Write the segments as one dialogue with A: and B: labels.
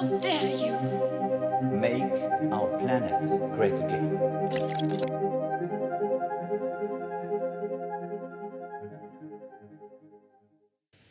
A: How dare you?
B: Make our planet great again.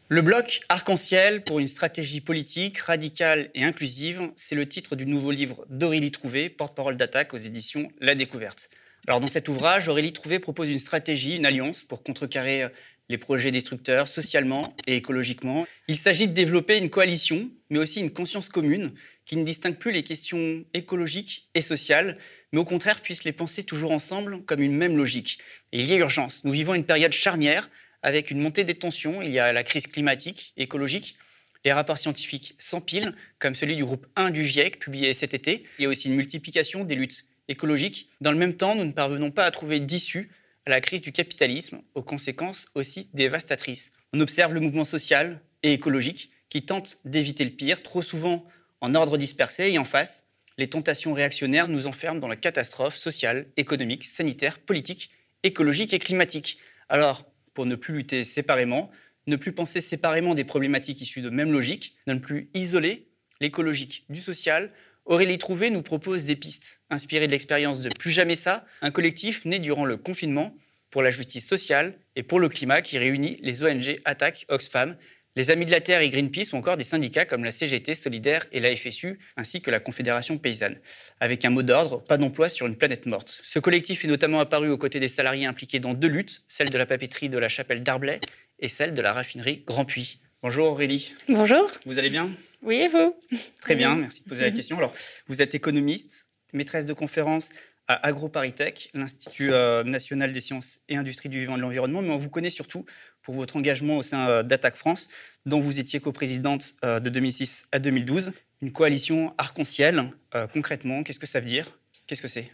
C: Le bloc Arc-en-Ciel pour une stratégie politique radicale et inclusive, c'est le titre du nouveau livre d'Aurélie Trouvé, porte-parole d'attaque aux éditions La Découverte. Alors dans cet ouvrage, Aurélie Trouvé propose une stratégie, une alliance pour contrecarrer les projets destructeurs socialement et écologiquement. Il s'agit de développer une coalition, mais aussi une conscience commune qui ne distingue plus les questions écologiques et sociales, mais au contraire puisse les penser toujours ensemble comme une même logique. Et il y a urgence. Nous vivons une période charnière avec une montée des tensions. Il y a la crise climatique, écologique. Les rapports scientifiques s'empilent, comme celui du groupe 1 du GIEC, publié cet été. Il y a aussi une multiplication des luttes écologiques. Dans le même temps, nous ne parvenons pas à trouver d'issue à la crise du capitalisme, aux conséquences aussi dévastatrices. On observe le mouvement social et écologique qui tente d'éviter le pire, trop souvent en ordre dispersé, et en face, les tentations réactionnaires nous enferment dans la catastrophe sociale, économique, sanitaire, politique, écologique et climatique. Alors, pour ne plus lutter séparément, ne plus penser séparément des problématiques issues de même logique, ne plus isoler l'écologique du social, Aurélie Trouvé nous propose des pistes inspirées de l'expérience de Plus jamais ça, un collectif né durant le confinement pour la justice sociale et pour le climat qui réunit les ONG Attaque, Oxfam, les Amis de la Terre et Greenpeace ou encore des syndicats comme la CGT Solidaire et la FSU, ainsi que la Confédération paysanne. Avec un mot d'ordre, pas d'emploi sur une planète morte. Ce collectif est notamment apparu aux côtés des salariés impliqués dans deux luttes, celle de la papeterie de la chapelle d'Arblay et celle de la raffinerie Grand Puy. Bonjour Aurélie.
D: Bonjour.
C: Vous allez bien?
D: Oui, et vous?
C: Très bien, merci de poser la question. Alors, vous êtes économiste, maîtresse de conférence à AgroParisTech, l'Institut euh, national des sciences et industries du vivant et de l'environnement, mais on vous connaît surtout pour votre engagement au sein euh, d'Attaque France, dont vous étiez coprésidente euh, de 2006 à 2012. Une coalition arc-en-ciel, concrètement, qu'est-ce que ça veut dire? Qu'est-ce que c'est?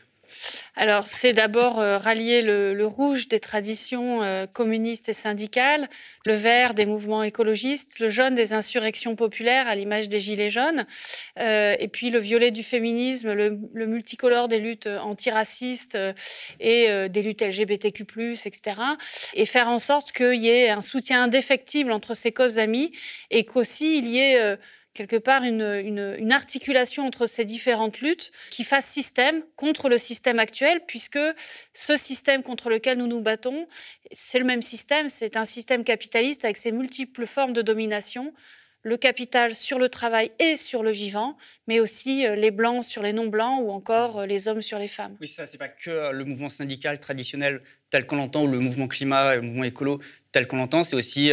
D: Alors, c'est d'abord euh, rallier le, rouge des traditions euh, communistes et syndicales, le vert des mouvements écologistes, le jaune des insurrections populaires à l'image des Gilets jaunes, euh, et puis le violet du féminisme, le, multicolore des luttes antiracistes et des luttes LGBTQ, etc. Et faire en sorte qu'il y ait un soutien indéfectible entre ces causes amies et qu'aussi il y ait quelque part une, articulation entre ces différentes luttes qui fasse système contre le système actuel, puisque ce système contre lequel nous nous battons, c'est le même système, c'est un système capitaliste avec ses multiples formes de domination, le capital sur le travail et sur le vivant, mais aussi euh, les blancs sur les non-blancs ou encore euh, les hommes sur les femmes.
C: Oui, ça, c'est pas que euh, le mouvement syndical traditionnel tel qu'on l'entend, ou le mouvement climat, le mouvement écolo tel qu'on l'entend, c'est aussi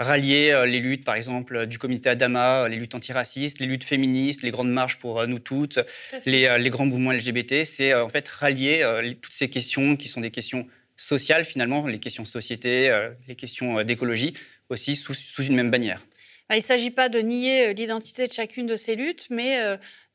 C: rallier euh, les luttes, par exemple, du comité Adama, les luttes antiracistes, les luttes féministes, les grandes marches pour euh, nous toutes, les, euh, les, grands mouvements LGBT. C'est en fait rallier toutes ces questions qui sont des questions sociales, finalement, les questions de société, les questions d'écologie, aussi sous, sous, une même bannière.
D: Bah, il ne s'agit pas de nier l'identité de chacune de ces luttes, mais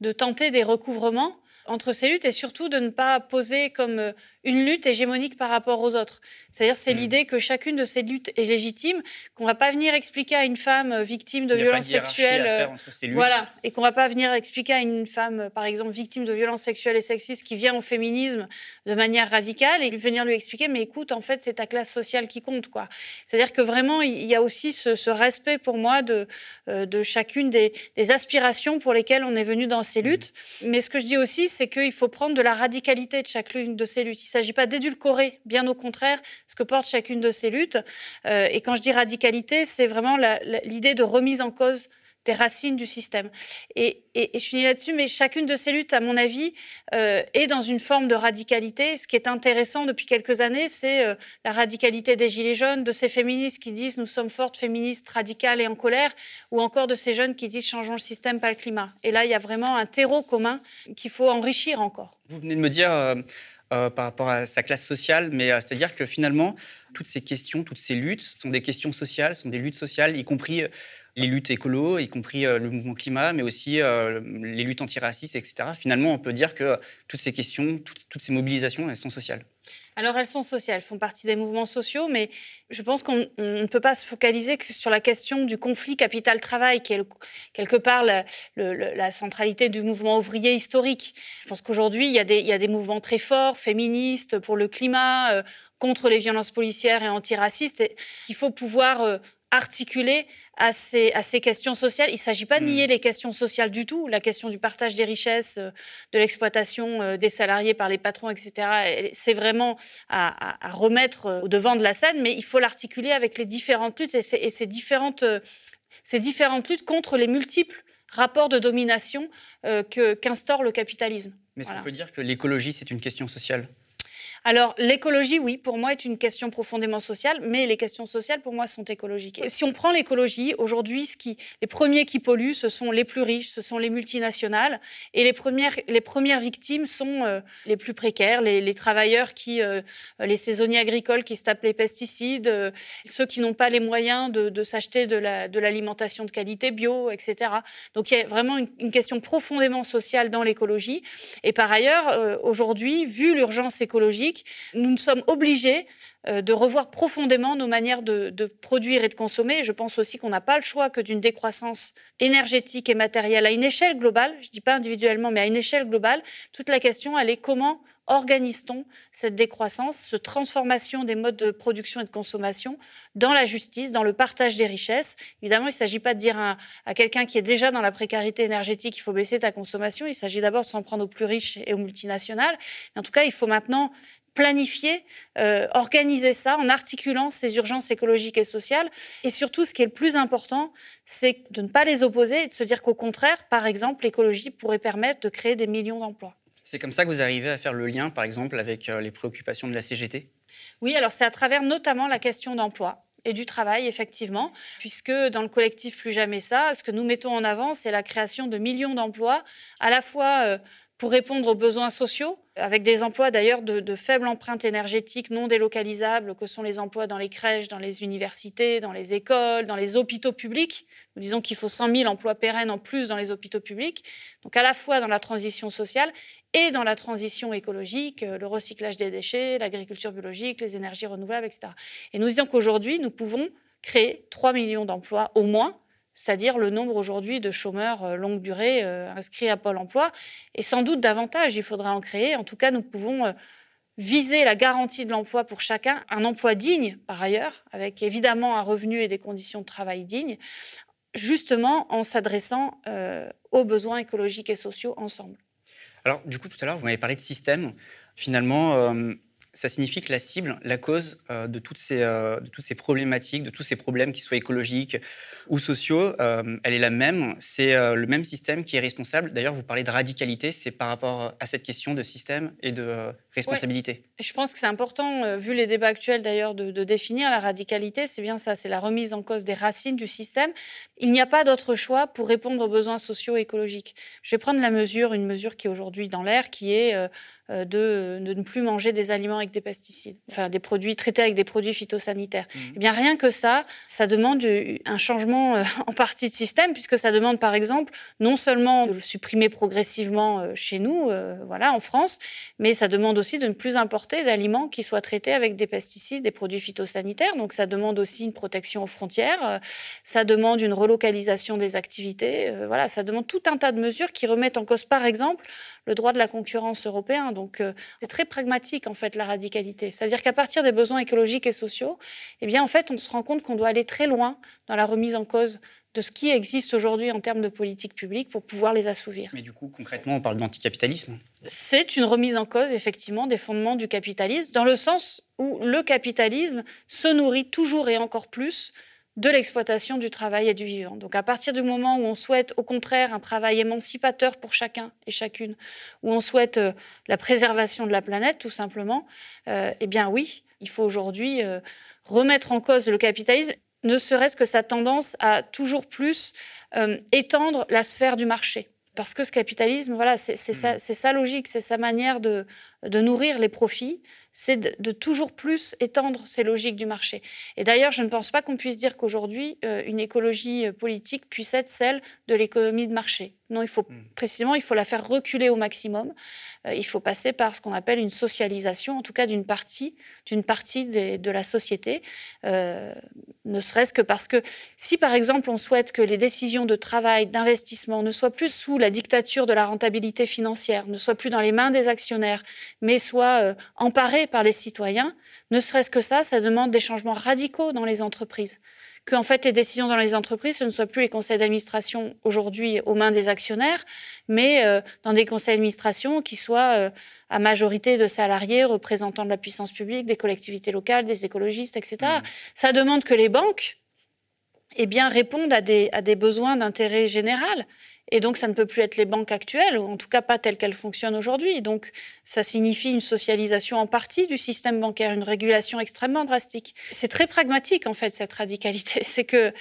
D: de tenter des recouvrements entre ces luttes et surtout de ne pas poser comme une lutte hégémonique par rapport aux autres. C'est-à-dire, c'est mm. l'idée que chacune de ces luttes est légitime, qu'on va pas venir expliquer à une femme euh, victime de violences sexuelles, euh, voilà, et qu'on va pas venir expliquer à une femme, euh, par exemple, victime de violences sexuelles et sexistes qui vient au féminisme de manière radicale et venir lui expliquer, mais écoute, en fait, c'est ta classe sociale qui compte, quoi. C'est-à-dire que vraiment, il y a aussi ce, respect pour moi de, de chacune des, des, aspirations pour lesquelles on est venu dans ces mm. luttes. Mais ce que je dis aussi, c'est qu'il faut prendre de la radicalité de chacune de ces luttes s'agit pas d'édulcorer, bien au contraire, ce que porte chacune de ces luttes. Euh, et quand je dis radicalité, c'est vraiment l'idée de remise en cause des racines du système. Et, je finis là-dessus, mais chacune de ces luttes, à mon avis, euh, est dans une forme de radicalité. Ce qui est intéressant depuis quelques années, c'est euh, la radicalité des Gilets jaunes, de ces féministes qui disent nous sommes fortes, féministes, radicales et en colère, ou encore de ces jeunes qui disent changeons le système, pas le climat. Et là, il y a vraiment un terreau commun qu'il faut enrichir encore.
C: Vous venez de me dire... par rapport à sa classe sociale, mais euh, c'est-à-dire que finalement, toutes ces questions, toutes ces luttes sont des questions sociales, sont des luttes sociales, y compris euh, les luttes écolo, y compris le mouvement climat, mais aussi les luttes antiracistes, etc. Finalement, on peut dire que toutes ces questions, toutes ces mobilisations, elles sont sociales.
D: Alors elles sont sociales, font partie des mouvements sociaux, mais je pense qu'on ne peut pas se focaliser que sur la question du conflit capital-travail, qui est quelque part la, centralité du mouvement ouvrier historique. Je pense qu'aujourd'hui, il, y a des mouvements très forts, féministes, pour le climat, euh, contre les violences policières et antiracistes, qu'il faut pouvoir euh, articuler à ces, à ces questions sociales. Il ne s'agit pas de
C: Mm.
D: nier les questions sociales du tout. La question du partage des richesses, euh, de l'exploitation euh, des salariés par les patrons, etc., c'est vraiment à, à- à remettre euh, au devant de la scène, mais il faut l'articuler avec les différentes luttes et ces, et ces différentes, ces différentes luttes contre les multiples rapports de domination euh, qu'instaure le capitalisme.
C: Mais est-ce
D: Voilà.
C: qu'on peut dire que l'écologie, c'est une question sociale?
D: Alors, l'écologie, oui, pour moi, est une question profondément sociale, mais les questions sociales, pour moi, sont écologiques. Si on prend l'écologie, aujourd'hui, les premiers qui polluent, ce sont les plus riches, ce sont les multinationales, et les premières, les premières victimes sont euh, les plus précaires, les, travailleurs qui, euh, les saisonniers agricoles qui se tapent les pesticides, euh, ceux qui n'ont pas les moyens de, s'acheter de la- de l'alimentation de, qualité bio, etc. Donc, il y a vraiment une, question profondément sociale dans l'écologie. Et par ailleurs, aujourd'hui, vu l'urgence écologique, nous nous sommes obligés euh, de revoir profondément nos manières de, produire et de consommer. Je pense aussi qu'on n'a pas le choix que d'une décroissance énergétique et matérielle à une échelle globale, je ne dis pas individuellement, mais à une échelle globale. Toute la question, elle est comment organise-t-on cette décroissance, cette transformation des modes de production et de consommation dans la justice, dans le partage des richesses? Évidemment, il ne s'agit pas de dire à, à quelqu'un qui est déjà dans la précarité énergétique, il faut baisser ta consommation. Il s'agit d'abord de s'en prendre aux plus riches et aux multinationales. Mais en tout cas, il faut maintenant planifier, euh, organiser ça en articulant ces urgences écologiques et sociales. Et surtout, ce qui est le plus important, c'est de ne pas les opposer et de se dire qu'au contraire, par exemple, l'écologie pourrait permettre de créer des millions d'emplois.
C: C'est comme ça que vous arrivez à faire le lien, par exemple, avec euh, les préoccupations de la CGT
D: Oui, alors c'est à travers notamment la question d'emploi et du travail, effectivement, puisque dans le collectif Plus Jamais Ça, ce que nous mettons en avant, c'est la création de millions d'emplois, à la fois euh, pour répondre aux besoins sociaux, avec des emplois d'ailleurs de, faible empreinte énergétique non délocalisables, que sont les emplois dans les crèches, dans les universités, dans les écoles, dans les hôpitaux publics. Nous disons qu'il faut 100 000 emplois pérennes en plus dans les hôpitaux publics, donc à la fois dans la transition sociale et dans la transition écologique, euh, le recyclage des déchets, l'agriculture biologique, les énergies renouvelables, etc. Et nous disons qu'aujourd'hui, nous pouvons créer 3 millions d'emplois au moins, c'est-à-dire le nombre aujourd'hui de chômeurs euh, longue durée euh, inscrits à Pôle emploi, et sans doute davantage, il faudra en créer. En tout cas, nous pouvons euh, viser la garantie de l'emploi pour chacun, un emploi digne par ailleurs, avec évidemment un revenu et des conditions de travail dignes, justement en s'adressant aux besoins écologiques et sociaux ensemble.
C: Alors, du coup, tout à l'heure, vous m'avez parlé de système. Finalement, ça signifie que la cible, la cause euh, de, toutes ces, euh, de toutes ces problématiques, de tous ces problèmes, qu'ils soient écologiques ou sociaux, euh, elle est la même. C'est le même système qui est responsable. D'ailleurs, vous parlez de radicalité, c'est par rapport à cette question de système et de responsabilité.
D: Je pense que c'est important, vu les débats actuels d'ailleurs, de, définir la radicalité. C'est bien ça, c'est la remise en cause des racines du système. Il n'y a pas d'autre choix pour répondre aux besoins sociaux et écologiques. Je vais prendre la mesure, une mesure qui est aujourd'hui dans l'air, qui est de, de ne plus manger des aliments avec des pesticides, enfin des produits traités avec des produits phytosanitaires.
C: Mhm.
D: Eh bien, rien que ça, ça demande euh, un changement euh, en partie de système, puisque ça demande, par exemple, non seulement de le supprimer progressivement euh, chez nous, euh, voilà, en France, mais ça demande aussi de ne plus importer d'aliments qui soient traités avec des pesticides, des produits phytosanitaires. Donc, ça demande aussi une protection aux frontières. euh, Ça demande une relocalisation des activités. euh, Voilà, ça demande tout un tas de mesures qui remettent en cause, par exemple, le droit de la concurrence européen. Donc, euh, c'est très pragmatique, en fait, la radicalité. C'est-à-dire qu'à partir des besoins écologiques et sociaux, eh bien, en fait, on se rend compte qu'on doit aller très loin dans la remise en cause de ce qui existe aujourd'hui en termes de politique publique pour pouvoir les assouvir.
C: Mais du coup, concrètement, on parle d'anticapitalisme.
D: C'est une remise en cause, effectivement, des fondements du capitalisme, dans le sens où le capitalisme se nourrit toujours et encore plus de l'exploitation du travail et du vivant. Donc à partir du moment où on souhaite au contraire un travail émancipateur pour chacun et chacune, où on souhaite euh, la préservation de la planète tout simplement, euh, eh bien oui, il faut aujourd'hui euh, remettre en cause le capitalisme, ne serait-ce que sa tendance à toujours plus euh, étendre la sphère du marché. Parce que ce capitalisme, voilà, c'est c'est sa, sa logique, c'est sa manière de, de nourrir les profits, c'est de, toujours plus étendre ces logiques du marché. Et d'ailleurs, je ne pense pas qu'on puisse dire qu'aujourd'hui, euh, une écologie euh, politique puisse être celle de l'économie de marché. Non, il faut précisément, il faut la faire reculer au maximum. Euh, il faut passer par ce qu'on appelle une socialisation, en tout cas d'une partie, d'une partie des- de la société, euh, ne serait-ce que parce que si, par exemple, on souhaite que les décisions de travail, d'investissement ne soient plus sous la dictature de la rentabilité financière, ne soient plus dans les mains des actionnaires, mais soient euh, emparées par les citoyens, ne serait-ce que ça, ça demande des changements radicaux dans les entreprises. Que en fait les décisions dans les entreprises, ce ne soient plus les conseils d'administration aujourd'hui aux mains des actionnaires, mais euh, dans des conseils d'administration qui soient euh, à majorité de salariés représentant de la puissance publique, des collectivités locales, des écologistes, etc. Mmh. Ça demande que les banques eh bien, répondent à des, à des besoins d'intérêt général. Et donc, ça ne peut plus être les banques actuelles, ou en tout cas pas telles qu'elles fonctionnent aujourd'hui. Donc, ça signifie une socialisation en partie du système bancaire, une régulation extrêmement drastique. C'est très pragmatique, en fait, cette radicalité. C'est que,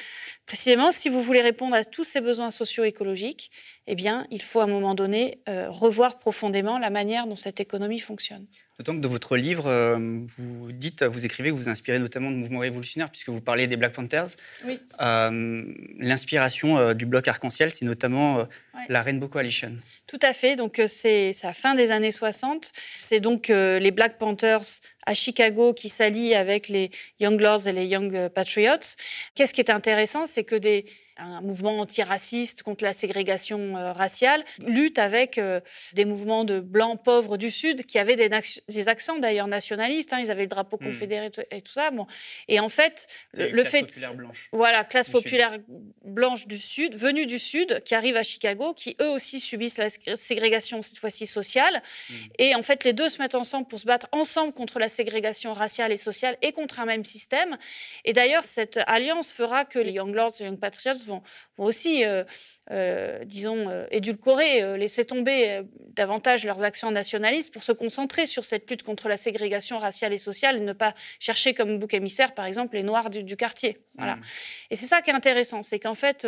D: précisément, si vous voulez répondre à tous ces besoins socio-écologiques, eh bien, il faut à un moment donné euh, revoir profondément la manière dont cette économie fonctionne.
C: D'autant que dans votre livre, euh, vous dites, vous écrivez que vous, vous inspirez notamment de mouvements révolutionnaires, puisque vous parlez des Black Panthers.
D: Oui.
C: Euh, l'inspiration du bloc arc-en-ciel, c'est notamment la Rainbow Coalition.
D: Tout à fait. Donc, c'est la fin des années 60. C'est donc les Black Panthers à Chicago qui s'allient avec les Young Lords et les Young Patriots. Qu'est-ce qui est intéressant, c'est que des un mouvement antiraciste contre la ségrégation euh, raciale, lutte avec euh, des mouvements de blancs pauvres du Sud qui avaient des, accents d'ailleurs nationalistes. Hein, ils avaient le drapeau hmm. confédéré et tout ça. Bon. Et en fait,
C: le,
D: fait.
C: Populaire blanche.
D: Voilà, classe populaire blanche du Sud, venue du Sud, qui arrive à Chicago, qui eux aussi subissent la ségrégation, cette fois-ci sociale. Hmm. Et en fait, les deux se mettent ensemble pour se battre ensemble contre la ségrégation raciale et sociale et contre un même système. Et d'ailleurs, cette alliance fera que les Young Lords et Young Patriots vont, aussi, euh, euh, disons, euh, édulcorer, laisser tomber davantage leurs actions nationalistes pour se concentrer sur cette lutte contre la ségrégation raciale et sociale et ne pas chercher comme bouc émissaire, par exemple, les Noirs du, quartier. Voilà. Mmh. Et c'est ça qui est intéressant, c'est qu'en fait,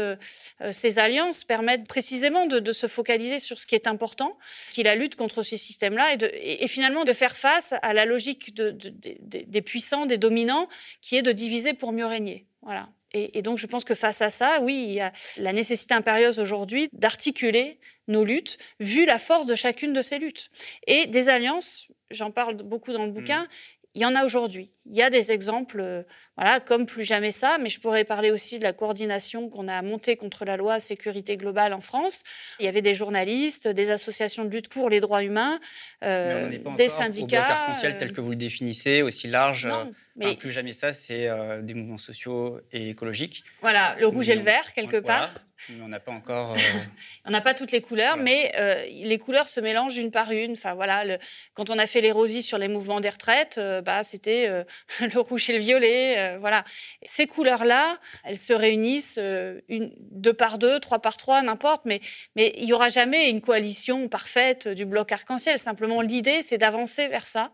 D: ces alliances permettent précisément de, se focaliser sur ce qui est important, qui est la lutte contre ces systèmes-là, et, et, finalement de faire face à la logique des puissants, des dominants, qui est de diviser pour mieux régner. Voilà. Et, donc, je pense que face à ça, oui, il y a la nécessité impérieuse aujourd'hui d'articuler nos luttes, vu la force de chacune de ces luttes. Et des alliances, j'en parle beaucoup dans le mmh. Il y en a aujourd'hui. Il y a des exemples, euh, voilà, comme plus jamais ça, mais je pourrais parler aussi de la coordination qu'on a montée contre la loi sécurité globale en France. Il y avait des journalistes, des associations de lutte pour les droits humains,
C: euh, des syndicats. Au bloc arc-en-ciel tel que vous le définissez, aussi large. Non, mais... plus jamais ça, c'est euh, des mouvements sociaux et écologiques.
D: Voilà, le rouge et le vert, quelque part.
C: Mais on n'a pas encore.
D: on n'a pas toutes les couleurs, mais les couleurs se mélangent une par une. Enfin, voilà, le... quand on a fait l'érosie sur les mouvements des retraites, bah, c'était le rouge et le violet. Euh, voilà. Ces couleurs-là, elles se réunissent euh, une, deux par deux, trois par trois, n'importe, mais, mais il n'y aura jamais une coalition parfaite du bloc arc-en-ciel. Simplement, l'idée, c'est d'avancer vers ça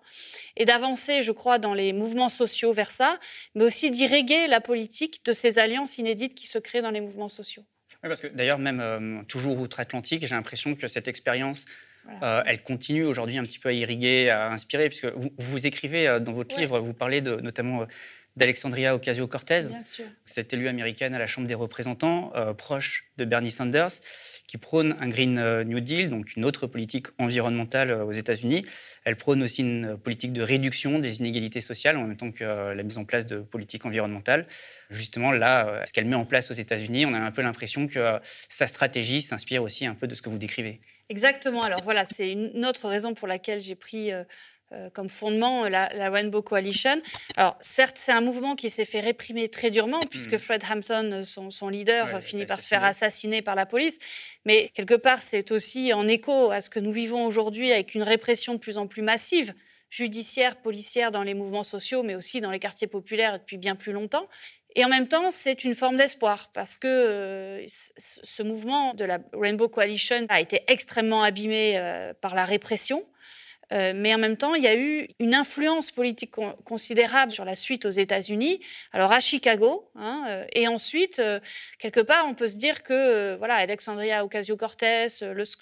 D: et d'avancer, je crois, dans les mouvements sociaux vers ça, mais aussi d'irriguer la politique de ces alliances inédites qui se créent dans les mouvements sociaux.
C: Oui, parce que d'ailleurs, même euh, toujours outre-Atlantique, j'ai l'impression que cette expérience euh, elle continue aujourd'hui un petit peu à irriguer, à inspirer, puisque vous, vous écrivez euh, dans votre livre, vous parlez de, notamment d'Alexandria Ocasio-Cortez, cette élue américaine à la Chambre des représentants, proche de Bernie Sanders, qui prône un Green New Deal, donc une autre politique environnementale aux États-Unis. Elle prône aussi une politique de réduction des inégalités sociales en même temps que la mise en place de politiques environnementales. Justement, là, ce qu'elle met en place aux États-Unis, on a un peu l'impression que sa stratégie s'inspire aussi un peu de ce que vous décrivez.
D: Exactement. Alors voilà, c'est une autre raison pour laquelle j'ai pris euh, euh, comme fondement la, Rainbow Coalition. Alors certes, c'est un mouvement qui s'est fait réprimer très durement puisque hmm. Fred Hampton, son, leader, finit par se faire assassiner par la police. Mais quelque part, c'est aussi en écho à ce que nous vivons aujourd'hui avec une répression de plus en plus massive judiciaire, policière dans les mouvements sociaux, mais aussi dans les quartiers populaires depuis bien plus longtemps. Et en même temps, c'est une forme d'espoir parce que euh, ce mouvement de la Rainbow Coalition a été extrêmement abîmé euh, par la répression. Euh, mais en même temps, il y a eu une influence politique considérable sur la suite aux États-Unis, alors à Chicago, hein, euh, et ensuite, euh, quelque part, on peut se dire que, voilà, Alexandria Ocasio-Cortez,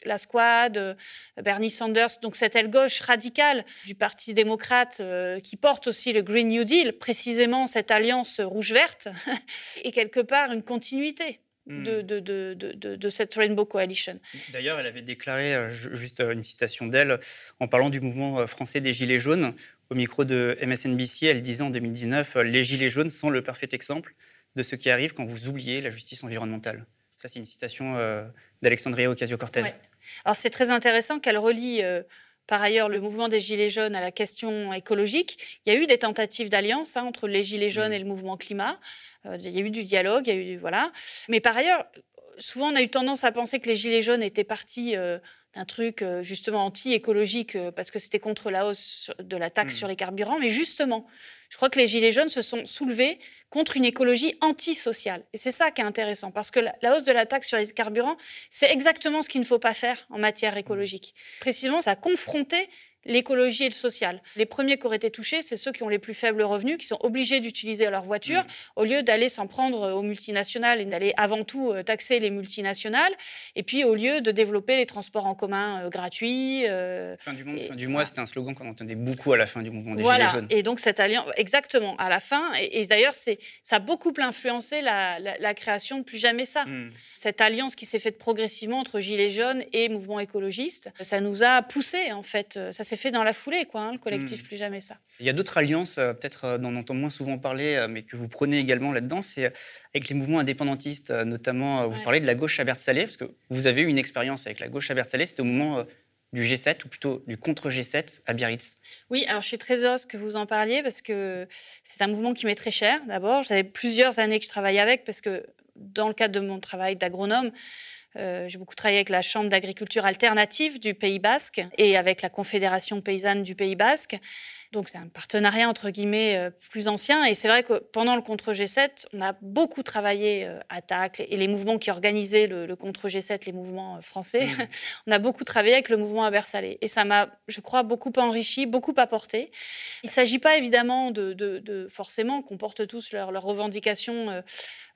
D: la Squad, Bernie Sanders, donc cette aile gauche radicale du Parti démocrate qui porte aussi le Green New Deal, précisément cette alliance rouge-verte, est quelque part une continuité. Hmm. de, de, de, de, cette Rainbow Coalition.
C: D'ailleurs, elle avait déclaré, euh, juste euh, une citation d'elle, en parlant du mouvement euh, français des Gilets jaunes, au micro de MSNBC, elle disait en 2019 Les Gilets jaunes sont le parfait exemple de ce qui arrive quand vous oubliez la justice environnementale. Ça, c'est une citation d'Alexandria Ocasio-Cortez.
D: Alors, c'est très intéressant qu'elle relie par ailleurs le mouvement des Gilets jaunes à la question écologique, il y a eu des tentatives d'alliance hein, entre les Gilets jaunes mmh. et le mouvement climat. Euh, il y a eu du dialogue, il y a eu voilà. Mais par ailleurs, souvent on a eu tendance à penser que les Gilets jaunes étaient partis euh, d'un truc euh, justement anti-écologique parce que c'était contre la hausse de la taxe mmh. sur les carburants. Mais justement, je crois que les Gilets jaunes se sont soulevés contre une écologie antisociale. Et c'est ça qui est intéressant, parce que la, hausse de la taxe sur les carburants, c'est exactement ce qu'il ne faut pas faire en matière écologique. Précisément, ça a confronté l'écologie et le social. Les premiers qui auraient été touchés, c'est ceux qui ont les plus faibles revenus, qui sont obligés d'utiliser leur voiture, mm. au lieu d'aller s'en prendre aux multinationales et d'aller avant tout euh, taxer les multinationales, et puis au lieu de développer les transports en commun euh, gratuits.
C: Euh, fin du monde, fin du mois, c'était un slogan qu'on entendait beaucoup à la fin du mouvement des
D: voilà.
C: Gilets jaunes.
D: Et donc cette alliance, exactement, à la fin, et, d'ailleurs, ça a beaucoup influencé la, création de Plus Jamais Ça. Mm. Cette alliance qui s'est faite progressivement entre Gilets jaunes et mouvement écologiste, ça nous a poussé, en fait, ça s'est fait dans la foulée, quoi, hein, le collectif hmm. Plus Jamais Ça.
C: Il y a d'autres alliances, euh, peut-être euh, dont on entend moins souvent parler, euh, mais que vous prenez également là-dedans, c'est avec les mouvements indépendantistes, notamment, vous parlez de la gauche à Berthe-Salé, parce que vous avez eu une expérience avec la gauche à Berthe-Salé, c'était au moment du G7, ou plutôt du contre-G7 à Biarritz.
D: Oui, alors je suis très heureuse que vous en parliez, parce que c'est un mouvement qui m'est très cher, d'abord. J'avais plusieurs années que je travaillais avec, parce que dans le cadre de mon travail d'agronome, euh, j'ai beaucoup travaillé avec la Chambre d'agriculture alternative du Pays basque et avec la Confédération paysanne du Pays basque. Donc c'est un partenariat entre guillemets euh, plus ancien. Et c'est vrai que pendant le contre G7, on a beaucoup travaillé euh, à Tacle et les mouvements qui organisaient le, contre G7, les mouvements français. Mmh. on a beaucoup travaillé avec le mouvement Abersalé. Et ça m'a, je crois, beaucoup enrichi, beaucoup apporté. Il ne s'agit pas évidemment de, de, forcément qu'on porte tous leurs revendications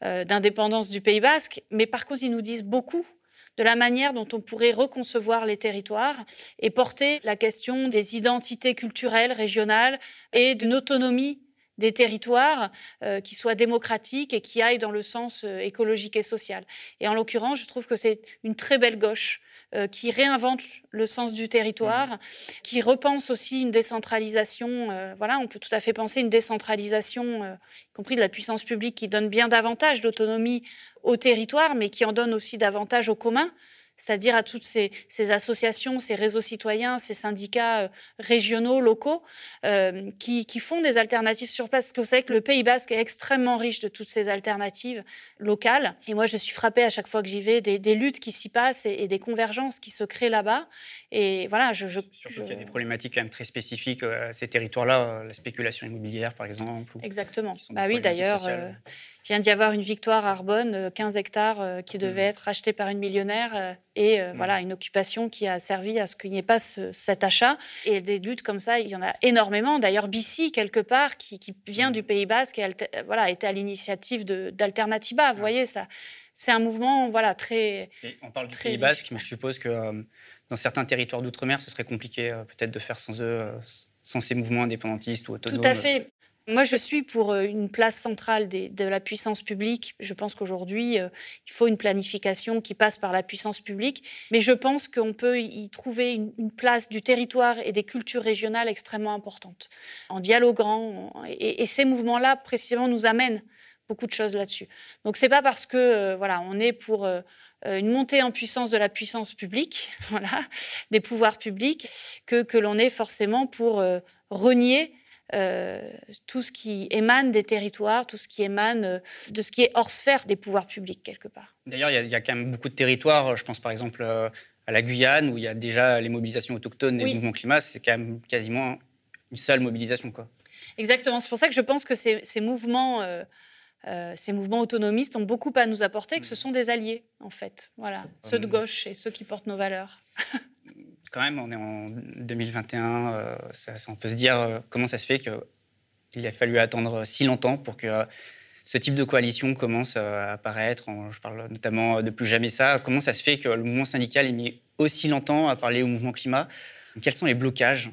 D: euh, d'indépendance du Pays basque, mais par contre, ils nous disent beaucoup de la manière dont on pourrait reconcevoir les territoires et porter la question des identités culturelles régionales et d'une autonomie des territoires euh, qui soient démocratiques et qui aillent dans le sens euh, écologique et social. Et en l'occurrence, je trouve que c'est une très belle gauche euh, qui réinvente le sens du territoire, mmh. qui repense aussi une décentralisation. Euh, voilà, on peut tout à fait penser une décentralisation, euh, y compris de la puissance publique, qui donne bien davantage d'autonomie au territoire, mais qui en donne aussi davantage au commun c'est-à-dire à toutes ces, associations, ces réseaux citoyens, ces syndicats euh, régionaux, locaux, euh, qui, font des alternatives sur place. Parce que vous savez que le Pays basque est extrêmement riche de toutes ces alternatives locales. Et moi, je suis frappée à chaque fois que j'y vais des, luttes qui s'y passent et, des convergences qui se créent là-bas. Et voilà, je... je
C: Surtout qu'il y a des problématiques quand même très spécifiques euh, à ces territoires-là, la spéculation immobilière, par exemple.
D: Exactement. Bah oui, d'ailleurs... Il vient d'y avoir une victoire à Arbonne, 15 euh, hectares euh, qui devaient mmh. être achetés par une millionnaire euh, et mmh. voilà une occupation qui a servi à ce qu'il n'y ait pas cet achat. Et des luttes comme ça, il y en a énormément. D'ailleurs, BC, quelque part, qui, vient mmh. du Pays Basque, et voilà, était à l'initiative d'Alternativa. Vous voyez, ça, c'est un mouvement voilà, très.
C: on parle du Pays Basque, mais je suppose que dans certains territoires d'outre-mer, ce serait compliqué peut-être de faire sans eux sans ces mouvements indépendantistes ou autonomes
D: Tout à fait. Moi, je suis pour euh, une place centrale de la puissance publique. Je pense qu'aujourd'hui, euh, il faut une planification qui passe par la puissance publique. Mais je pense qu'on peut y trouver une, place du territoire et des cultures régionales extrêmement importantes. En dialoguant. Et, ces mouvements-là, précisément, nous amènent beaucoup de choses là-dessus. Donc, c'est pas parce que, euh, voilà, on est pour une montée en puissance de la puissance publique, voilà, des pouvoirs publics, que l'on est forcément pour renier euh, tout ce qui émane des territoires, tout ce qui émane euh, de ce qui est hors sphère des pouvoirs publics, quelque part.
C: D'ailleurs, il y, a quand même beaucoup de territoires, je pense par exemple euh, à la Guyane, où il y a déjà les mobilisations autochtones et le mouvement climat, c'est quand même quasiment une seule mobilisation. Quoi.
D: Exactement, c'est pour ça que je pense que ces, mouvements... ces mouvements autonomistes ont beaucoup à nous apporter, que ce mm. sont des alliés, en fait. Voilà, ceux de gauche et ceux qui portent nos valeurs.
C: quand même, on est en 2021, euh, on peut se dire euh, comment ça se fait qu'il a fallu attendre si longtemps pour que euh, ce type de coalition commence à apparaître. je parle notamment de Plus Jamais Ça. Comment ça se fait que le mouvement syndical ait mis aussi longtemps à parler au mouvement climat? Quels sont les blocages?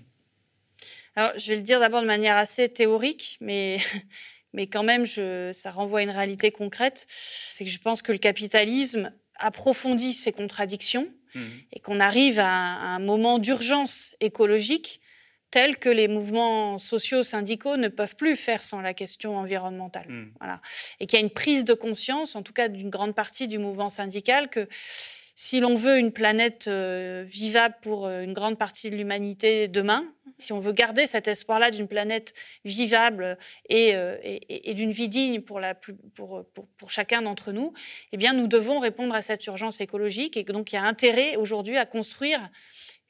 D: Alors, je vais le dire d'abord de manière assez théorique, mais mais quand même, ça renvoie à une réalité concrète. C'est que je pense que le capitalisme approfondit ses contradictions Mmh. et qu'on arrive à un, moment d'urgence écologique tel que les mouvements sociaux syndicaux ne peuvent plus faire sans la question environnementale. Mmh. Voilà. Et qu'il y a une prise de conscience, en tout cas d'une grande partie du mouvement syndical, que si l'on veut une planète euh, vivable pour euh, une grande partie de l'humanité demain, si on veut garder cet espoir-là d'une planète vivable et, euh, d'une vie digne pour, pour chacun d'entre nous, eh bien, nous devons répondre à cette urgence écologique. Et donc, il y a intérêt aujourd'hui à construire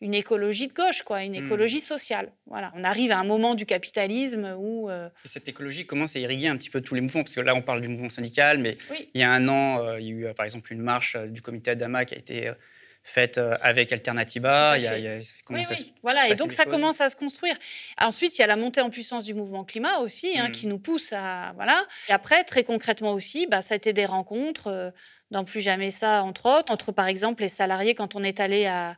D: une écologie de gauche, quoi, une
C: Hmm.
D: écologie sociale. Voilà. On arrive à un moment du capitalisme où. euh,
C: Et cette écologie commence à irriguer un petit peu tous les mouvements, parce que là, on parle du mouvement syndical, mais
D: Oui.
C: il y a un an, euh, il y a eu euh, par exemple une marche du comité Adama qui a été faite avec Alternatiba.
D: Tout à
C: Il y a-
D: fait.
C: il y a- comment
D: Oui, oui.
C: se-
D: Voilà, et donc ça
C: choses.
D: commence à se construire. Ensuite, il y a la montée en puissance du mouvement climat aussi, hein,
C: Mm.
D: qui nous pousse à voilà. Et après, très concrètement aussi, bah, ça a été des rencontres. euh, dans Plus Jamais ça, entre autres, entre par exemple les salariés quand on est allé à,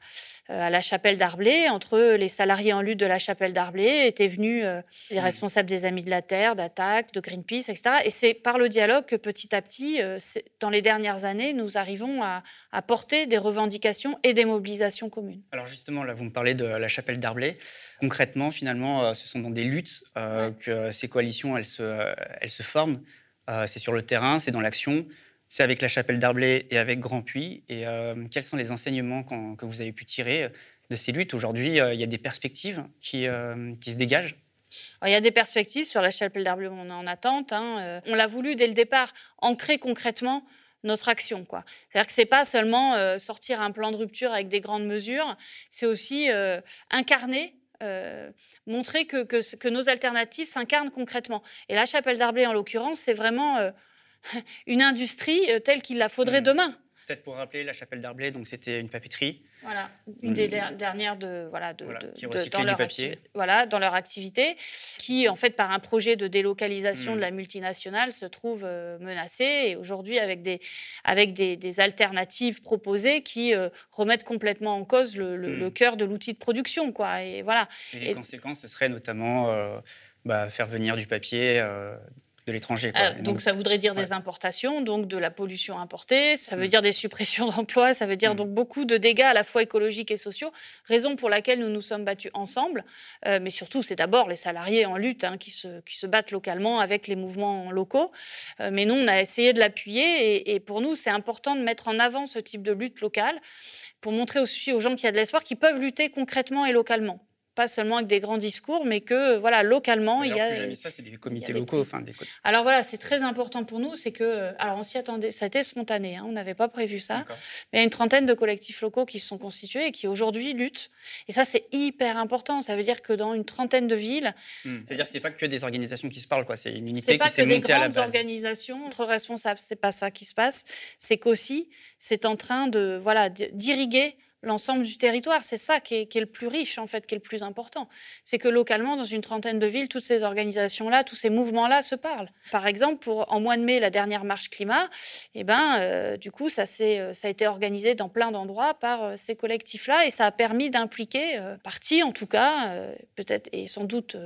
D: euh, à la chapelle d'Arblay, entre les salariés en lutte de la chapelle d'Arblay, étaient venus euh, les
C: Mm.
D: responsables des Amis de la Terre, d'Attaque, de Greenpeace, etc. Et c'est par le dialogue que petit à petit, euh, dans les dernières années, nous arrivons à, à porter des revendications et des mobilisations communes.
C: Alors justement, là, vous me parlez de la chapelle d'Arblay. Concrètement, finalement, euh, ce sont dans des luttes que ces coalitions, elles se, elles se forment. Euh, c'est sur le terrain, c'est dans l'action. C'est avec la chapelle d'Arblay et avec Grand Puy. Et euh, quels sont les enseignements que vous avez pu tirer de ces luttes? Aujourd'hui, euh, il y a des perspectives qui, euh, qui se dégagent.
D: Il y a des perspectives sur la chapelle d'Arblay, on est en attente. hein, euh, on l'a voulu dès le départ, ancrer concrètement notre action. C'est-à-dire que c'est pas seulement euh, sortir un plan de rupture avec des grandes mesures, c'est aussi euh, incarner. euh, montrer que, que, nos alternatives s'incarnent concrètement. Et la chapelle d'Arblay, en l'occurrence, c'est vraiment euh, une industrie euh, telle qu'il la faudrait
C: Mhm.
D: demain.
C: Peut-être pour rappeler, la chapelle d'Arblay, donc c'était une papeterie.
D: Voilà, une des der- dernières de voilà de,
C: Voilà,
D: de-
C: qui
D: de-
C: recyclait
D: dans
C: du
D: leur
C: papier.
D: voilà dans leur activité, qui en fait par un projet de délocalisation
C: Mm.
D: de la multinationale se trouve euh, menacée et aujourd'hui avec des avec des, des alternatives proposées qui euh, remettent complètement en cause le, le-
C: Mm.
D: le cœur de l'outil de production quoi et voilà
C: Et les
D: Et-
C: conséquences, ce serait notamment euh, bah, faire venir du papier de l'étranger.
D: Euh,
C: Et
D: donc ça voudrait dire
C: ouais.
D: des importations, donc de la pollution importée, ça veut
C: Mm.
D: dire des suppressions d'emplois, ça veut dire
C: Mm.
D: donc beaucoup de dégâts à la fois écologiques et sociaux, raison pour laquelle nous nous sommes battus ensemble. Euh, mais surtout, c'est d'abord les salariés en lutte hein, qui, se, qui se battent localement avec les mouvements locaux. Euh, mais nous, on a essayé de l'appuyer et, et pour nous, c'est important de mettre en avant ce type de lutte locale pour montrer aussi aux gens qu'il y a de l'espoir, qu'ils peuvent lutter concrètement et localement. Pas seulement avec des grands discours, mais que voilà, localement, il y a.
C: jamais ça, c'est des comités
D: des
C: locaux. Enfin, des
D: Alors voilà, c'est très important pour nous, c'est que, alors on s'y attendait, ça a été spontané, hein, on n'avait pas prévu ça, mais il y a une trentaine de collectifs locaux qui se sont constitués et qui aujourd'hui luttent. Et ça, c'est hyper important. Ça veut dire que dans une trentaine de villes,
C: Hmm. C'est-à-dire que c'est pas que des organisations qui se parlent, quoi. C'est une
D: c'est
C: unité
D: pas
C: qui
D: que
C: s'est
D: des
C: montée à la
D: grandes
C: base.
D: organisations entre responsables. C'est pas ça qui se passe. C'est qu'aussi, c'est en train de, voilà, d'irriguer l'ensemble du territoire. C'est ça qui est, le plus riche, en fait, qui est le plus important. C'est que localement, dans une trentaine de villes, toutes ces organisations-là, tous ces mouvements-là se parlent. Par exemple, pour, en mois de mai, la dernière marche climat, eh ben, euh, du coup, ça, euh, ça a été organisé dans plein d'endroits par euh, ces collectifs-là et ça a permis d'impliquer, partie en tout cas, peut-être et sans doute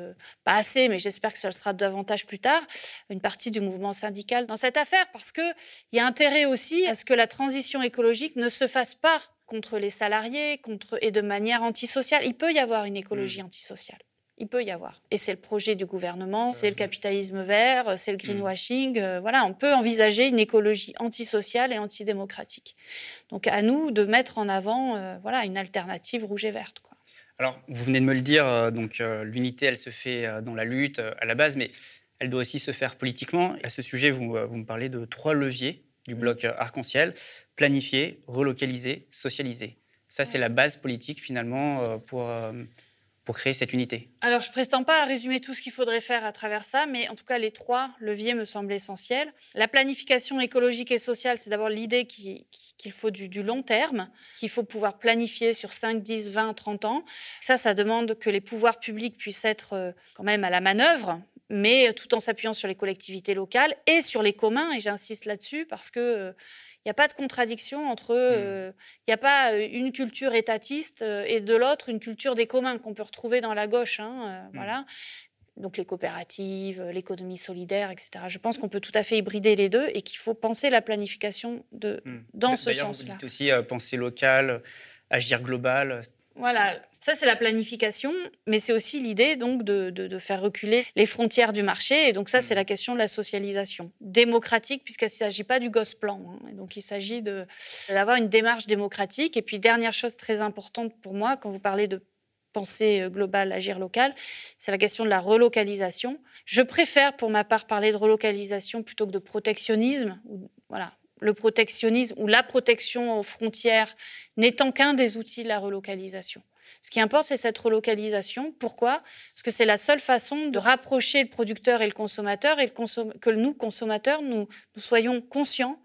D: pas assez, mais j'espère que ce le sera davantage plus tard, une partie du mouvement syndical dans cette affaire parce qu'il y a intérêt aussi à ce que la transition écologique ne se fasse pas contre les salariés contre, et de manière antisociale. Il peut y avoir une écologie antisociale. Il peut y avoir. Et c'est le projet du gouvernement, c'est le capitalisme vert, c'est le greenwashing. euh, voilà, on peut envisager une écologie antisociale et antidémocratique. Donc à nous de mettre en avant euh, voilà, une alternative rouge et verte. Quoi.
C: Alors, vous venez de me le dire, euh, donc l'unité, elle se fait dans la lutte à la base, mais elle doit aussi se faire politiquement. À ce sujet, vous, vous me parlez de trois leviers du bloc euh, arc-en-ciel planifier, relocaliser, socialiser. Ça, c'est la base politique finalement euh, pour, euh, pour créer cette unité.
D: Alors, je ne prétends pas à résumer tout ce qu'il faudrait faire à travers ça, mais en tout cas, les trois leviers me semblent essentiels. La planification écologique et sociale, c'est d'abord l'idée qui- qui- qu'il faut du, du long terme, qu'il faut pouvoir planifier sur 5, 10, 20, 30 ans. Ça, ça demande que les pouvoirs publics puissent être quand même à la manœuvre, mais tout en s'appuyant sur les collectivités locales et sur les communs, et j'insiste là-dessus parce que... euh, il n'y a pas de contradiction entre. euh, Il n'y a pas euh, une culture étatiste euh, et de l'autre une culture des communs qu'on peut retrouver dans la gauche. hein, euh, Voilà. Donc les coopératives, euh, l'économie solidaire, etc. Je pense qu'on peut tout à fait hybrider les deux et qu'il faut penser la planification de,
C: Hmm.
D: dans ce sens-là.
C: Vous dites aussi euh, penser local, agir global.
D: Voilà, Ça, c'est la planification, mais c'est aussi l'idée donc de, de, faire reculer les frontières du marché. Et donc ça, c'est la question de la socialisation démocratique, puisqu'il ne s'agit pas du gosse plan. Hein. Donc il s'agit d'avoir une démarche démocratique. Et puis dernière chose très importante pour moi, quand vous parlez de pensée euh, globale, agir local, c'est la question de la relocalisation. Je préfère, pour ma part, parler de relocalisation plutôt que de protectionnisme. Voilà, le protectionnisme ou la protection aux frontières n'étant qu'un des outils de la relocalisation. Ce qui importe, c'est cette relocalisation. Pourquoi? Parce que c'est la seule façon de rapprocher le producteur et le consommateur et que nous, consommateurs, nous, soyons conscients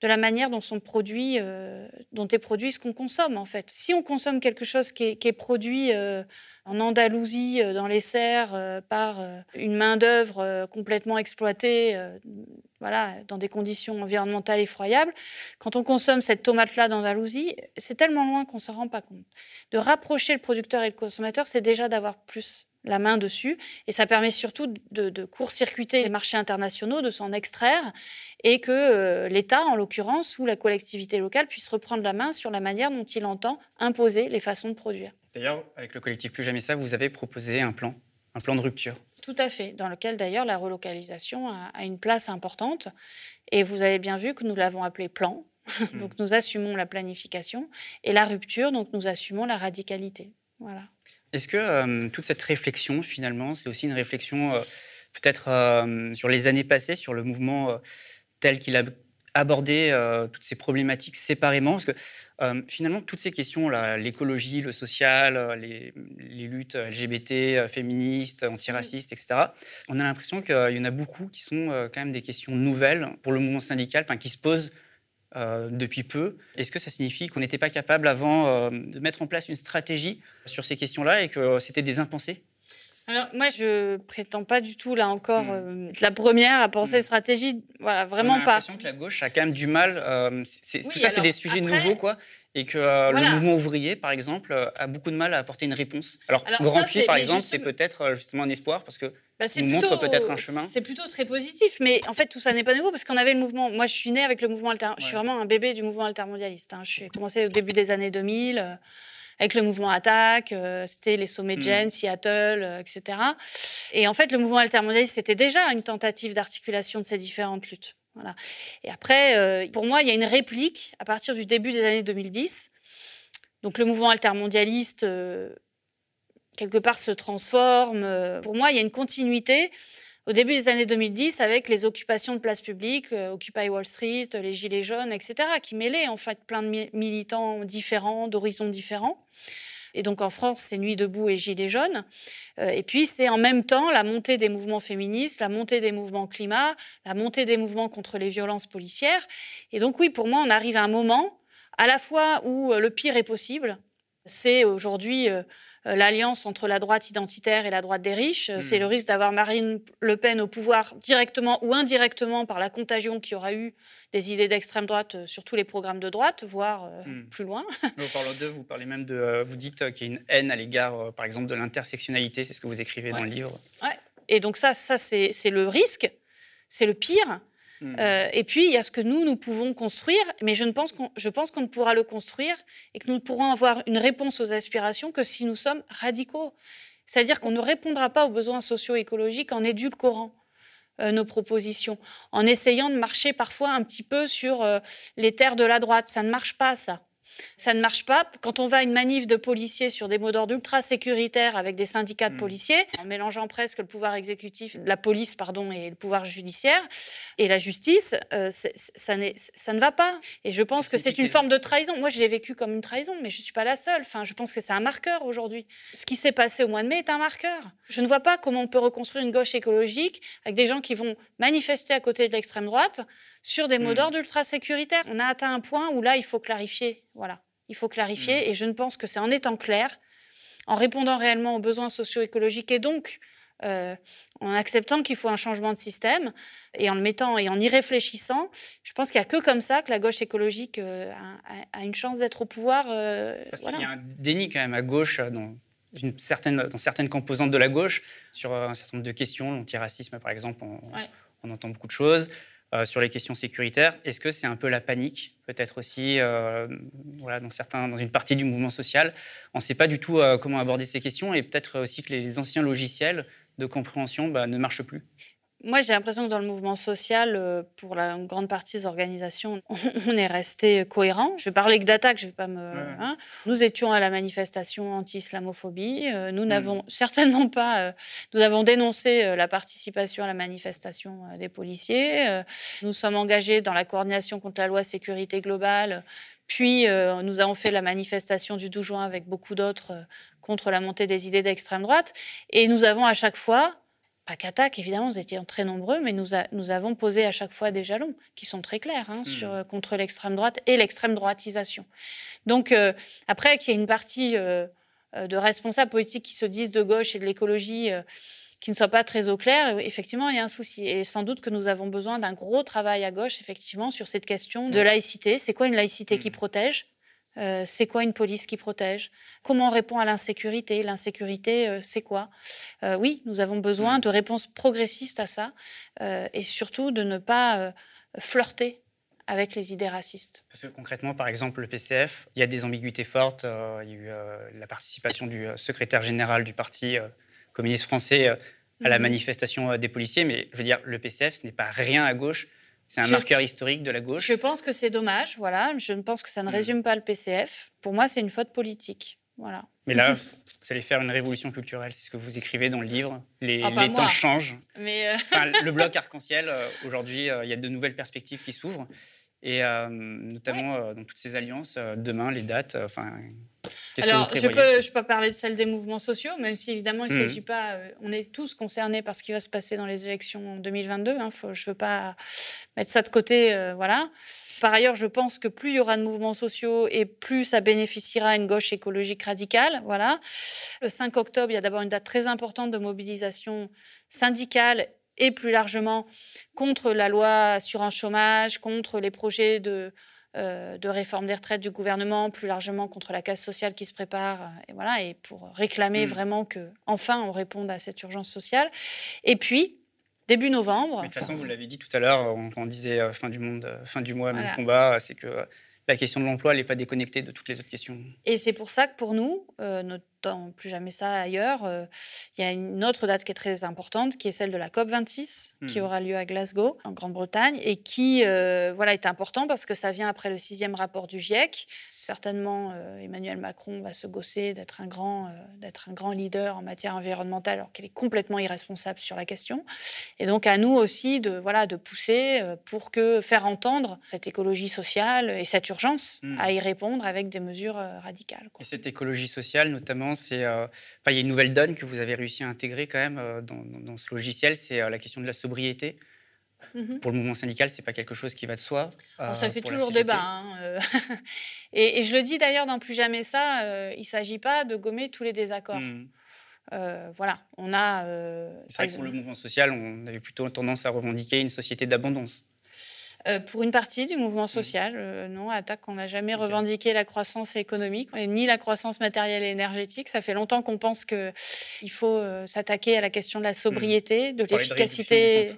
D: de la manière dont, sont produits, euh, dont est produit ce qu'on consomme, en fait. Si on consomme quelque chose qui est, produit euh, en Andalousie, euh, dans les serres, euh, par euh, une main-d'œuvre complètement exploitée, voilà, dans des conditions environnementales effroyables. Quand on consomme cette tomate-là d'Andalousie, c'est tellement loin qu'on ne s'en rend pas compte. De rapprocher le producteur et le consommateur, c'est déjà d'avoir plus la main dessus. Et ça permet surtout de, court-circuiter les marchés internationaux, de s'en extraire, et que l'État, en l'occurrence, ou la collectivité locale, puisse reprendre la main sur la manière dont il entend imposer les façons de produire.
C: D'ailleurs, avec le collectif Plus Jamais Ça, vous avez proposé un plan, un plan de rupture.
D: Tout à fait, dans lequel d'ailleurs la relocalisation a, une place importante. Et vous avez bien vu que nous l'avons appelé plan. Donc nous assumons la planification. Et la rupture, donc nous assumons la radicalité. Voilà.
C: Est-ce que euh, toute cette réflexion, finalement, c'est aussi une réflexion euh, peut-être euh, sur les années passées, sur le mouvement tel qu'il a abordé toutes ces problématiques séparément Parce que euh, finalement, toutes ces questions, l'écologie, le social, euh, les, luttes LGBT, euh, féministes, antiracistes, etc., on a l'impression qu'il y en a beaucoup qui sont quand même des questions nouvelles pour le mouvement syndical, qui se posent depuis peu. Est-ce que ça signifie qu'on n'était pas capable avant de mettre en place une stratégie sur ces questions-là et que c'était des impensés?
D: Alors moi, je prétends pas du tout là encore euh, la première à penser hmm. stratégie, voilà, vraiment pas. J'ai
C: l'impression que la gauche a quand même du mal. Euh, tout ça, c'est des sujets nouveaux, quoi, et que euh, le mouvement ouvrier, par exemple, a beaucoup de mal à apporter une réponse. Alors, Grand Puy, par exemple, c'est peut-être justement un espoir parce que bah, nous montre peut-être un chemin.
D: C'est plutôt très positif, mais en fait, tout ça n'est pas nouveau parce qu'on avait le mouvement. Moi, je suis née avec le mouvement alter. Je suis vraiment un bébé du mouvement altermondialiste. Hein. Je suis commencé au début des années 2000 avec le mouvement Attaque, euh, c'était les sommets de Gênes, mm. Seattle, euh, etc. Et en fait, le mouvement altermondialiste, c'était déjà une tentative d'articulation de ces différentes luttes. Voilà. Et après, euh, pour moi, il y a une réplique à partir du début des années 2010. Donc le mouvement altermondialiste, quelque part, se transforme. Pour moi, il y a une continuité au début des années 2010 avec les occupations de places publiques, euh, Occupy Wall Street, les Gilets jaunes, etc., qui mêlaient en fait plein de militants différents, d'horizons différents. Et donc en France, c'est Nuit debout et Gilets jaunes. Euh, et puis c'est en même temps la montée des mouvements féministes, la montée des mouvements climat, la montée des mouvements contre les violences policières. Et donc oui, pour moi, on arrive à un moment à la fois où euh, le pire est possible. C'est aujourd'hui euh, l'alliance entre la droite identitaire et la droite des riches. Euh, c'est hmm. le risque d'avoir Marine Le Pen au pouvoir directement ou indirectement par la contagion qui aura eu des idées d'extrême droite euh, sur tous les programmes de droite, voire hmm. plus loin.
C: Vous parlez vous parlez même de, vous dites qu'il y a une haine à l'égard, par exemple, de l'intersectionnalité. C'est ce que vous écrivez dans le livre.
D: Ouais. Et donc ça, ça c'est le risque, c'est le pire. Hmm. Euh, et puis, il y a ce que nous, nous pouvons construire, mais je, ne pense qu'on, je pense qu'on ne pourra le construire et que nous ne pourrons avoir une réponse aux aspirations que si nous sommes radicaux. C'est-à-dire qu'on ne répondra pas aux besoins socio-écologiques en édulcorant euh, nos propositions, en essayant de marcher parfois un petit peu sur euh, les terres de la droite. Ça ne marche pas, ça. Ça ne marche pas. Quand on va à une manif de policiers sur des mots d'ordre ultra sécuritaires avec des syndicats de hmm. policiers, en mélangeant presque le pouvoir exécutif, la police, pardon, et le pouvoir judiciaire et la justice, euh, ça, ça, ne va pas. Et je pense que c'est une forme de trahison. Moi, je l'ai vécu comme une trahison, mais je ne suis pas la seule. Enfin, je pense que c'est un marqueur aujourd'hui. Ce qui s'est passé au mois de mai est un marqueur. Je ne vois pas comment on peut reconstruire une gauche écologique avec des gens qui vont manifester à côté de l'extrême droite sur des mots hmm. d'ordre ultra sécuritaires. On a atteint un point où là, il faut clarifier. Voilà, il faut clarifier. Hmm. Et je ne pense que c'est en étant clair, en répondant réellement aux besoins socio-écologiques et donc euh, en acceptant qu'il faut un changement de système et en le mettant et en y réfléchissant, je pense qu'il n'y a que comme ça que la gauche écologique euh, a, une chance d'être au pouvoir. Euh,
C: Parce qu'il y a un déni quand même à gauche dans, une certaine, dans certaines composantes de la gauche sur un certain nombre de questions, l'antiracisme par exemple, on, on entend beaucoup de choses. Euh, sur les questions sécuritaires. Est-ce que c'est un peu la panique, peut-être aussi, euh, voilà, dans, certains, dans une partie du mouvement social? On ne sait pas du tout euh, comment aborder ces questions et peut-être aussi que les anciens logiciels de compréhension bah, ne marchent plus.
D: Moi, j'ai l'impression que dans le mouvement social, euh, pour la grande partie des organisations, on est resté cohérent. Je vais parler que d'attaque, je vais pas me. Hein. Nous étions à la manifestation anti-islamophobie. Euh, nous n'avons mmh. certainement pas. Euh, nous avons dénoncé la participation à la manifestation des policiers. Nous sommes engagés dans la coordination contre la loi sécurité globale. Puis, nous avons fait la manifestation du 12 juin avec beaucoup d'autres contre la montée des idées d'extrême droite. Et nous avons à chaque fois pas qu'attaque, évidemment, nous étions très nombreux, mais nous, nous, avons posé à chaque fois des jalons qui sont très clairs hein, sur, mmh. euh, contre l'extrême droite et l'extrême droitisation. Donc, euh, après, qu'il y ait une partie euh, de responsables politiques qui se disent de gauche et de l'écologie qui ne soient pas très au clair, effectivement, il y a un souci. Et sans doute que nous avons besoin d'un gros travail à gauche, effectivement, sur cette question de mmh. laïcité. C'est quoi une laïcité qui mmh. protège? Euh, c'est quoi une police qui protège? Comment on répond à l'insécurité? L'insécurité, euh, c'est quoi? Euh, Oui, nous avons besoin de réponses progressistes à ça et surtout de ne pas flirter avec les idées racistes.
C: Parce que concrètement, par exemple, le PCF, il y a des ambiguïtés fortes. il y a eu la participation du secrétaire général du Parti communiste français à la mhm. manifestation des policiers, mais je veux dire, le PCF, ce n'est pas rien à gauche. C'est un marqueur historique de la gauche.
D: Je pense que c'est dommage, voilà. Je pense que ça ne hmm. résume pas le PCF. Pour moi, c'est une faute politique. Voilà.
C: Mais là, vous allez faire une révolution culturelle, c'est ce que vous écrivez dans le livre. Les, ah, temps changent.
D: Mais euh,
C: le bloc arc-en-ciel, euh, aujourd'hui, euh, il y a de nouvelles perspectives qui s'ouvrent. Et notamment dans toutes ces alliances, demain, les dates, enfin,
D: alors, je peux, je peux parler de celle des mouvements sociaux, même si évidemment, il ne mmh. s'agit pas. Euh, on est tous concernés par ce qui va se passer dans les élections en 2022. Hein, faut, je ne veux pas mettre ça de côté. Euh, voilà. Par ailleurs, je pense que plus il y aura de mouvements sociaux et plus ça bénéficiera à une gauche écologique radicale. Voilà. Le 5 octobre, il y a d'abord une date très importante de mobilisation syndicale et plus largement contre la loi sur un chômage, contre les projets de euh, de réforme des retraites du gouvernement, plus largement contre la casse sociale qui se prépare, euh, et voilà, et pour réclamer mm. vraiment que enfin on réponde à cette urgence sociale. Et puis début novembre.
C: de toute façon, vous l'avez dit tout à l'heure, on, on disait euh, fin du monde, fin du mois, même combat, c'est que la question de l'emploi, n'est pas déconnectée de toutes les autres questions.
D: Et c'est pour ça que pour nous, plus jamais ça ailleurs. Euh, il y a une autre date qui est très importante, qui est celle de la COP 26, qui aura lieu à Glasgow, en Grande-Bretagne, et qui euh, voilà, est important parce que ça vient après le sixième rapport du GIEC. Certainement, euh, Emmanuel Macron va se gosser d'être un, grand, d'être un grand leader en matière environnementale, alors qu'il est complètement irresponsable sur la question. Et donc, à nous aussi de, voilà, de pousser pour que faire entendre cette écologie sociale et cette urgence hmm. à y répondre avec des mesures radicales.
C: Et cette écologie sociale, notamment, c'est, euh, il y a une nouvelle donne que vous avez réussi à intégrer quand même euh, dans, ce logiciel, c'est euh, la question de la sobriété. Mhm. Pour le mouvement syndical, c'est pas quelque chose qui va de soi.
D: ça fait toujours débat. Hein, et, je le dis d'ailleurs dans Plus jamais ça, il ne s'agit pas de gommer tous les désaccords. Hmm. voilà, on a.
C: c'est vrai que pour le mouvement social, on avait plutôt tendance à revendiquer une société d'abondance.
D: Euh, pour une partie du mouvement mmh. social, euh, non, Attaque, on n'a jamais revendiqué la croissance économique, ni la croissance matérielle et énergétique. Ça fait longtemps qu'on pense qu'il faut euh, s'attaquer à la question de la sobriété, mmh. de l'efficacité.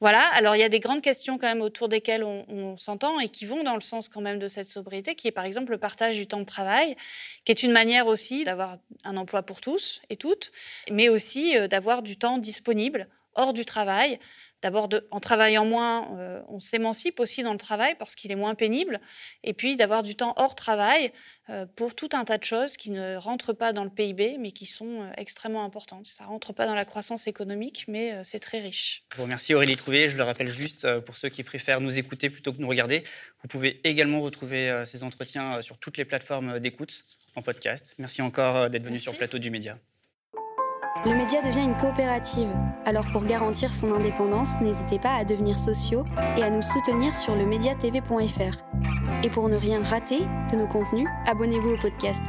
D: Voilà, alors il y a des grandes questions quand même autour desquelles on, s'entend et qui vont dans le sens quand même de cette sobriété, qui est par exemple le partage du temps de travail, qui est une manière aussi d'avoir un emploi pour tous et toutes, mais aussi d'avoir du temps disponible hors du travail D'abord, en travaillant moins, euh, on s'émancipe aussi dans le travail parce qu'il est moins pénible. Et puis d'avoir du temps hors travail euh, pour tout un tas de choses qui ne rentrent pas dans le PIB, mais qui sont euh, extrêmement importantes. Ça ne rentre pas dans la croissance économique, mais c'est très riche.
C: Je vous remercie Aurélie Trouvé. Je le rappelle juste, pour ceux qui préfèrent nous écouter plutôt que nous regarder, vous pouvez également retrouver ces entretiens sur toutes les plateformes d'écoute en podcast. Merci encore d'être venu sur le plateau du Média.
A: Le média devient une coopérative, alors pour garantir son indépendance, n'hésitez pas à devenir sociaux et à nous soutenir sur le mediatv.fr. Et pour ne rien rater de nos contenus, abonnez-vous au podcast.